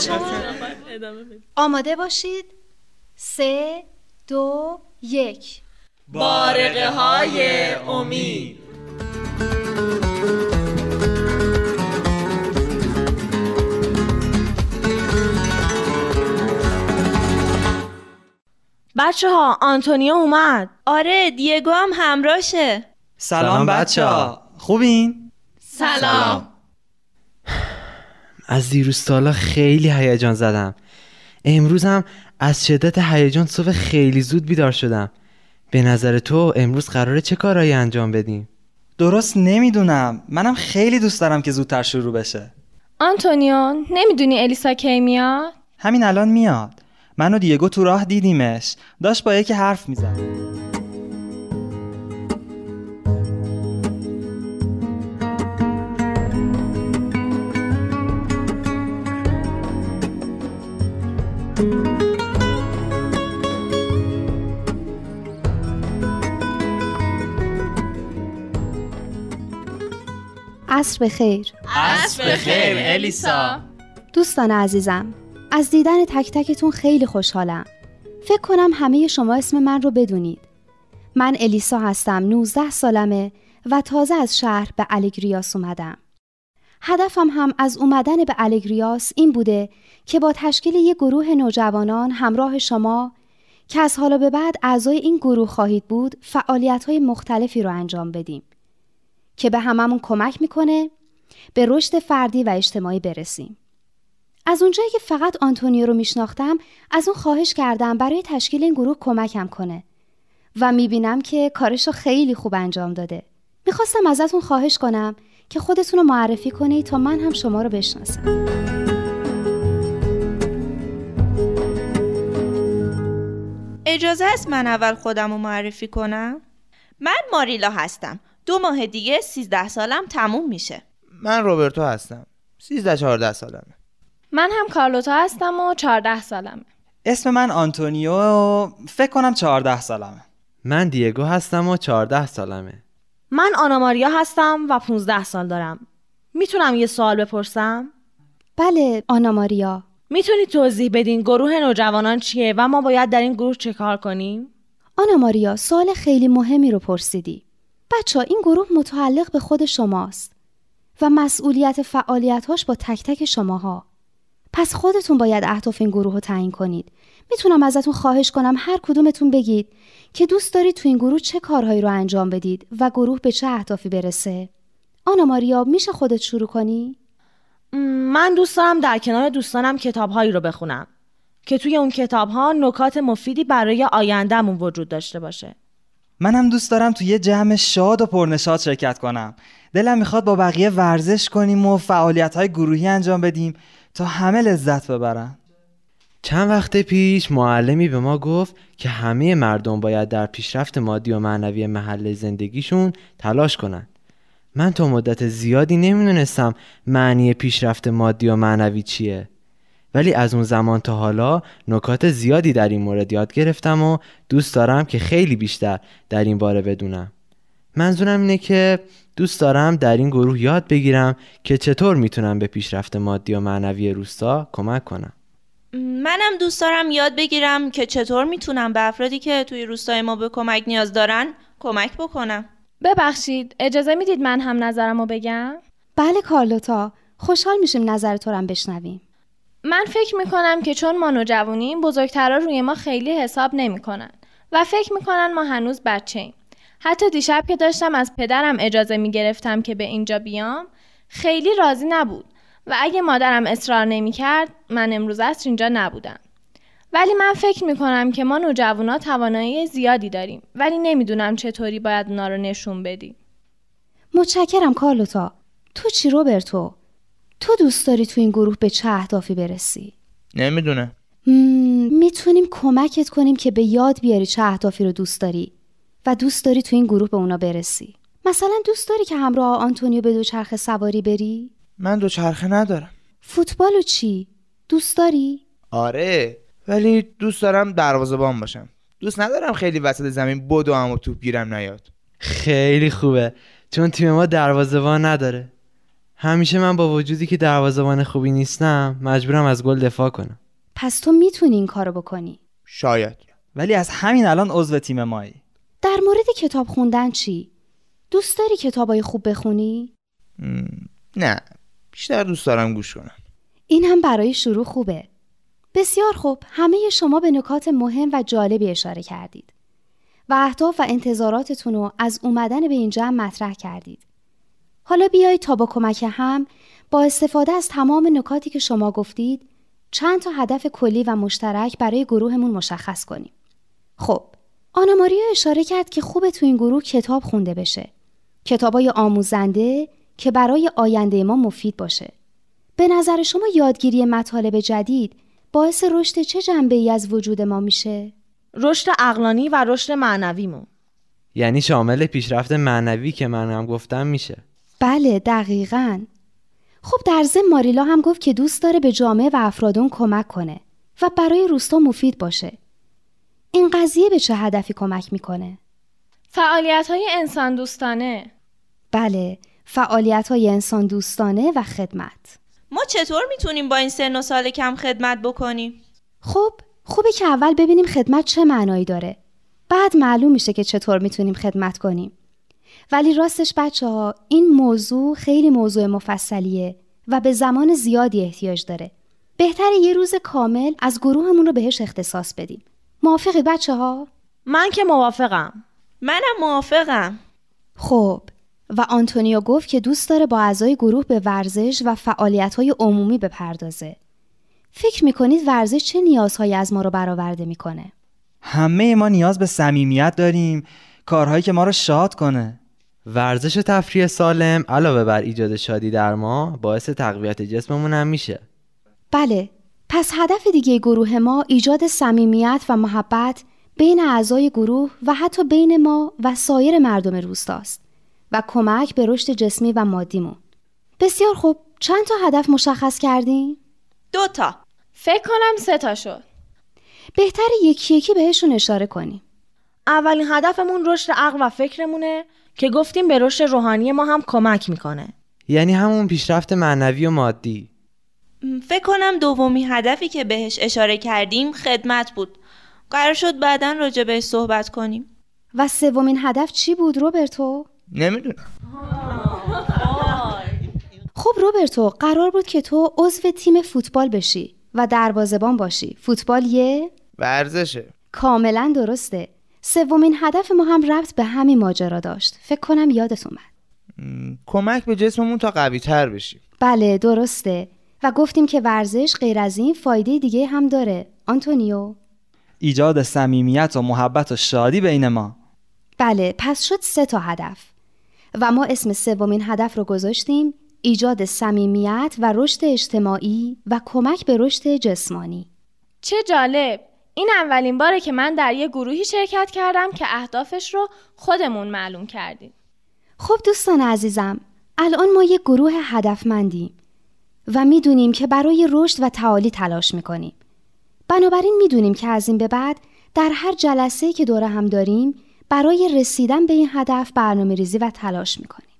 بچه آماده باشید. سه دو یک. بارقه های امید. بچه ها آنتونیو اومد. آره دیگو هم همراشه سلام بچه ها خوبین؟ سلام. از دیروز تا خیلی هیجان زدم. امروز هم از شدت هیجان صبح خیلی زود بیدار شدم. به نظر تو امروز قراره چه کارهایی انجام بدیم؟ درست نمی‌دونم. منم خیلی دوست دارم که زودتر شروع بشه. آنتونیو نمی‌دونی الیسا کی میاد؟ همین الان میاد. من و دیگو تو راه دیدیمش. داشت با یکی حرف می‌زد. عصر بخیر. عصر بخیر الیسا. دوستان عزیزم از دیدن تک تکتون خیلی خوشحالم. فکر کنم همه شما اسم من رو بدونید. من الیسا هستم 19 سالمه و تازه از شهر به الگریاس اومدم. هدفم هم از اومدن به الگریاس این بوده که با تشکیل یک گروه نوجوانان همراه شما که از حالا به بعد اعضای این گروه خواهید بود فعالیت های مختلفی رو انجام بدیم. که به هممون کمک می‌کنه به رشد فردی و اجتماعی برسیم. از اونجایی که فقط آنتونیو رو میشناختم از اون خواهش کردم برای تشکیل این گروه کمکم کنه و می‌بینم که کارش رو خیلی خوب انجام داده. می‌خواستم ازتون خواهش کنم که خودتون رو معرفی کنید تا من هم شما رو بشناسم. اجازه است من اول خودم رو معرفی کنم؟ من ماریلا هستم دو ماه دیگه 13 سالم تموم میشه. من روبرتو هستم. 13 14 سالمه. من هم کارلوتا هستم و 14 سالمه. اسم من آنتونیو فکر کنم 14 سالمه. من دیگو هستم و 14 سالمه. من آنا ماریا هستم و 15 سال دارم. می‌تونم یه سوال بپرسم؟ بله آنا ماریا. می‌تونی توضیح بدین گروه نوجوانان چیه و ما باید در این گروه چه کار کنیم؟ آنا ماریا سوال خیلی مهمی رو پرسیدی. بچه این گروه متعلق به خود شماست و مسئولیت فعالیتاش با تک تک شماها. پس خودتون باید اهداف این گروه رو تعیین کنید. می‌تونم ازتون خواهش کنم هر کدومتون بگید که دوست دارید تو این گروه چه کارهایی رو انجام بدید و گروه به چه اهدافی برسه. آنا ماریا میشه خودت شروع کنی؟ من دوست دارم در کنار دوستانم کتابهایی رو بخونم که توی اون کتابها نکات مفیدی برای آیندهمون وجود داشته باشه. منم دوست دارم تو یه جمع شاد و پرنشاد شرکت کنم دلم می‌خواد با بقیه ورزش کنیم و فعالیت های گروهی انجام بدیم تا همه لذت ببرن چند وقت پیش معلمی به ما گفت که همه مردم باید در پیشرفت مادی و معنوی محل زندگیشون تلاش کنند. من تا مدت زیادی نمی‌دونستم معنی پیشرفت مادی و معنوی چیه. ولی از اون زمان تا حالا نکات زیادی در این مورد یاد گرفتم و دوست دارم که خیلی بیشتر در این باره بدونم. منظورم اینه که دوست دارم در این گروه یاد بگیرم که چطور می‌تونم به پیشرفت مادی و معنوی روستا کمک کنم. منم دوست دارم یاد بگیرم که چطور می‌تونم به افرادی که توی روستای ما به کمک نیاز دارن کمک بکنم. ببخشید اجازه می‌دید من هم نظرمو بگم؟ بله کارلوتا خوشحال میشیم نظر تو هم بشنویم. من فکر می‌کنم که چون ما نوجوانیم بزرگترا روی ما خیلی حساب نمی‌کنن و فکر می‌کنن ما هنوز بچه ایم. حتی دیشب که داشتم از پدرم اجازه می‌گرفتم که به اینجا بیام خیلی راضی نبود و اگه مادرم اصرار نمی‌کرد من امروز از اینجا نبودم. ولی من فکر می‌کنم که ما نوجوانا توانایی زیادی داریم ولی نمی‌دونم چطوری باید اونا رو نشون بدیم. متشکرم کارلوتا. تو چی روبرتو؟ تو دوست داری تو این گروه به چه اهدافی برسی؟ نمی‌دونه می‌تونیم کمکت کنیم که به یاد بیاری چه اهدافی رو دوست داری و دوست داری تو این گروه به اونا برسی مثلا دوست داری که همراه آنتونیو به دوچرخه سواری بری؟ من دوچرخه ندارم فوتبال و چی؟ دوست داری؟ آره ولی دوست دارم دروازه‌بان باشم دوست ندارم خیلی وسط زمین بدو و توپ گیرم نیاد خیلی خوبه چون تیم ما دروازه‌بان نداره همیشه من با وجودی که دروازه‌بان خوبی نیستم مجبورم از گل دفاع کنم. پس تو می‌تونی این کارو بکنی؟ شاید. ولی از همین الان عضو تیم مایی. در مورد کتاب خوندن چی؟ دوست داری کتابای خوب بخونی؟ م، نه. بیشتر دوست دارم گوش کنم. این هم برای شروع خوبه. بسیار خوب. همه شما به نکات مهم و جالبی اشاره کردید. و اهداف و انتظاراتتون رو از اومدن به این جمع مطرح کردید. حالا بیایید تا با کمک هم با استفاده از تمام نکاتی که شما گفتید چند تا هدف کلی و مشترک برای گروهمون مشخص کنیم. خب، آنا ماریا اشاره کرد که خوبه تو این گروه کتاب خونده بشه. کتابای آموزنده که برای آینده ما مفید باشه. به نظر شما یادگیری مطالب جدید باعث رشد چه جنبه ای از وجود ما میشه؟ رشد عقلانی و رشد معنویمون یعنی شامل پیشرفت معنوی که من هم گفتم میشه بله دقیقاً. خب در ضمن ماریلا هم گفت که دوست داره به جامعه و افرادون کمک کنه و برای روستا مفید باشه. این قضیه به چه هدفی کمک می‌کنه؟ فعالیت های انسان دوستانه بله، فعالیت های انسان دوستانه و خدمت. ما چطور می‌تونیم با این سن و سال کم خدمت بکنیم؟ خب، خوبه که اول ببینیم خدمت چه معنایی داره. بعد معلوم میشه که چطور می‌تونیم خدمت کنیم. ولی راستش بچه ها این موضوع خیلی موضوع مفصلیه و به زمان زیادی احتیاج داره. بهتره یه روز کامل از گروهمون رو بهش اختصاص بدیم. موافقی بچه ها؟ من که موافقم منم موافقم. خب و آنتونیو گفت که دوست داره با اعضای گروه به ورزش و فعالیت‌های عمومی بپردازه. فکر می‌کنید ورزش چه نیازهایی از ما رو برآورده می‌کنه؟ همه ما نیاز به صمیمیت داریم کارهایی که ما رو شاد کنه ورزش و تفریح سالم علاوه بر ایجاد شادی در ما باعث تقویت جسممون هم میشه بله، پس هدف دیگه گروه ما ایجاد صمیمیت و محبت بین اعضای گروه و حتی بین ما و سایر مردم روستاست و کمک به رشد جسمی و مادیمون. بسیار خوب، چند تا هدف مشخص کردین؟ دو تا. فکر کنم سه تا شد بهتر یکی یکی بهشون اشاره کنیم. اولین هدفمون رشد عقل و فکرمونه که گفتیم به رشد روحانی ما هم کمک می‌کنه یعنی همون پیشرفت معنوی و مادی فکر کنم دومی هدفی که بهش اشاره کردیم خدمت بود. قرار شد بعدا راجع بهش صحبت کنیم. و سومین هدف چی بود روبرتو؟ نمی‌دونم خب روبرتو قرار بود که تو عضو تیم فوتبال بشی و دروازه‌بان باشی. فوتبال یه ورزشه کاملا درسته. سومین هدف ما هم ربط به همین ماجرا داشت. فکر کنم یادت اومد. کمک به جسممون تا قوی تر بشیم بله درسته. و گفتیم که ورزش غیر از این فایده دیگه هم داره. آنتونیو؟ ایجاد صمیمیت و محبت و شادی بین ما بله پس شد سه تا هدف. و ما اسم سومین هدف رو گذاشتیم ایجاد صمیمیت و رشد اجتماعی و کمک به رشد جسمانی. چه جالب این اولین باره که من در یه گروهی شرکت کردم که اهدافش رو خودمون معلوم کردیم خب دوستان عزیزم الان ما یک گروه هدفمندیم و می‌دونیم که برای رشد و تعالی تلاش می‌کنیم. بنابراین می‌دونیم که از این به بعد در هر جلسه که دوره هم داریم برای رسیدن به این هدف برنامه ریزی و تلاش می‌کنیم.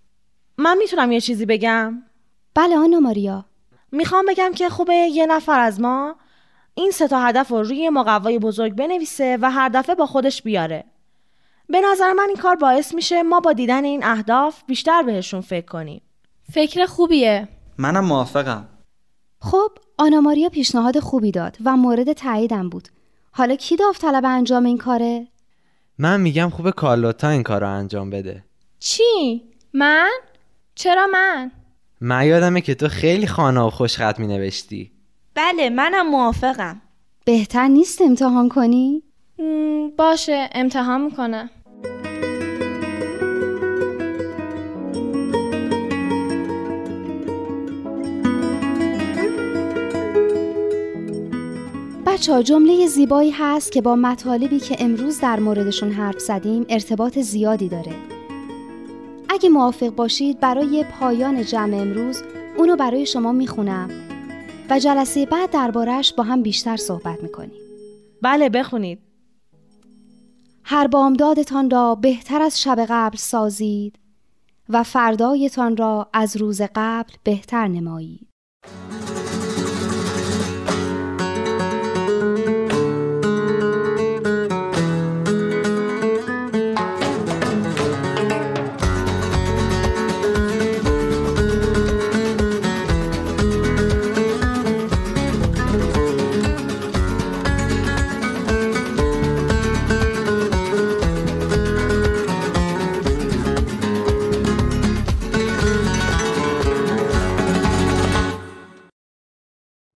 من می‌تونم یه چیزی بگم بله آنا ماریا می‌خوام بگم که خوبه یه نفر از ما این سه تا هدف رو روی مقوای بزرگ بنویسه و هر دفعه با خودش بیاره به نظر من این کار باعث میشه ما با دیدن این اهداف بیشتر بهشون فکر کنیم فکر خوبیه منم موافقم خب آنا ماریا پیشنهاد خوبی داد و مورد تاییدم بود. حالا کی داوطلب انجام این کاره؟ من میگم خوب کارلوتا این کار رو انجام بده چی؟ من؟ چرا من؟ من یادمه که تو خیلی خانه و خوشخط می نوشتی بله منم موافقم. بهتر نیست امتحان کنی؟ باشه امتحان می‌کنم بچه ها جمله زیبایی هست که با مطالبی که امروز در موردشون حرف زدیم ارتباط زیادی داره. اگه موافق باشید برای پایان جمع امروز اونو برای شما می‌خونم و جلسه بعد دربارهش با هم بیشتر صحبت می‌کنیم. بله بخونید هر بامدادتان را بهتر از شب قبل سازید و فردایتان را از روز قبل بهتر نمایید.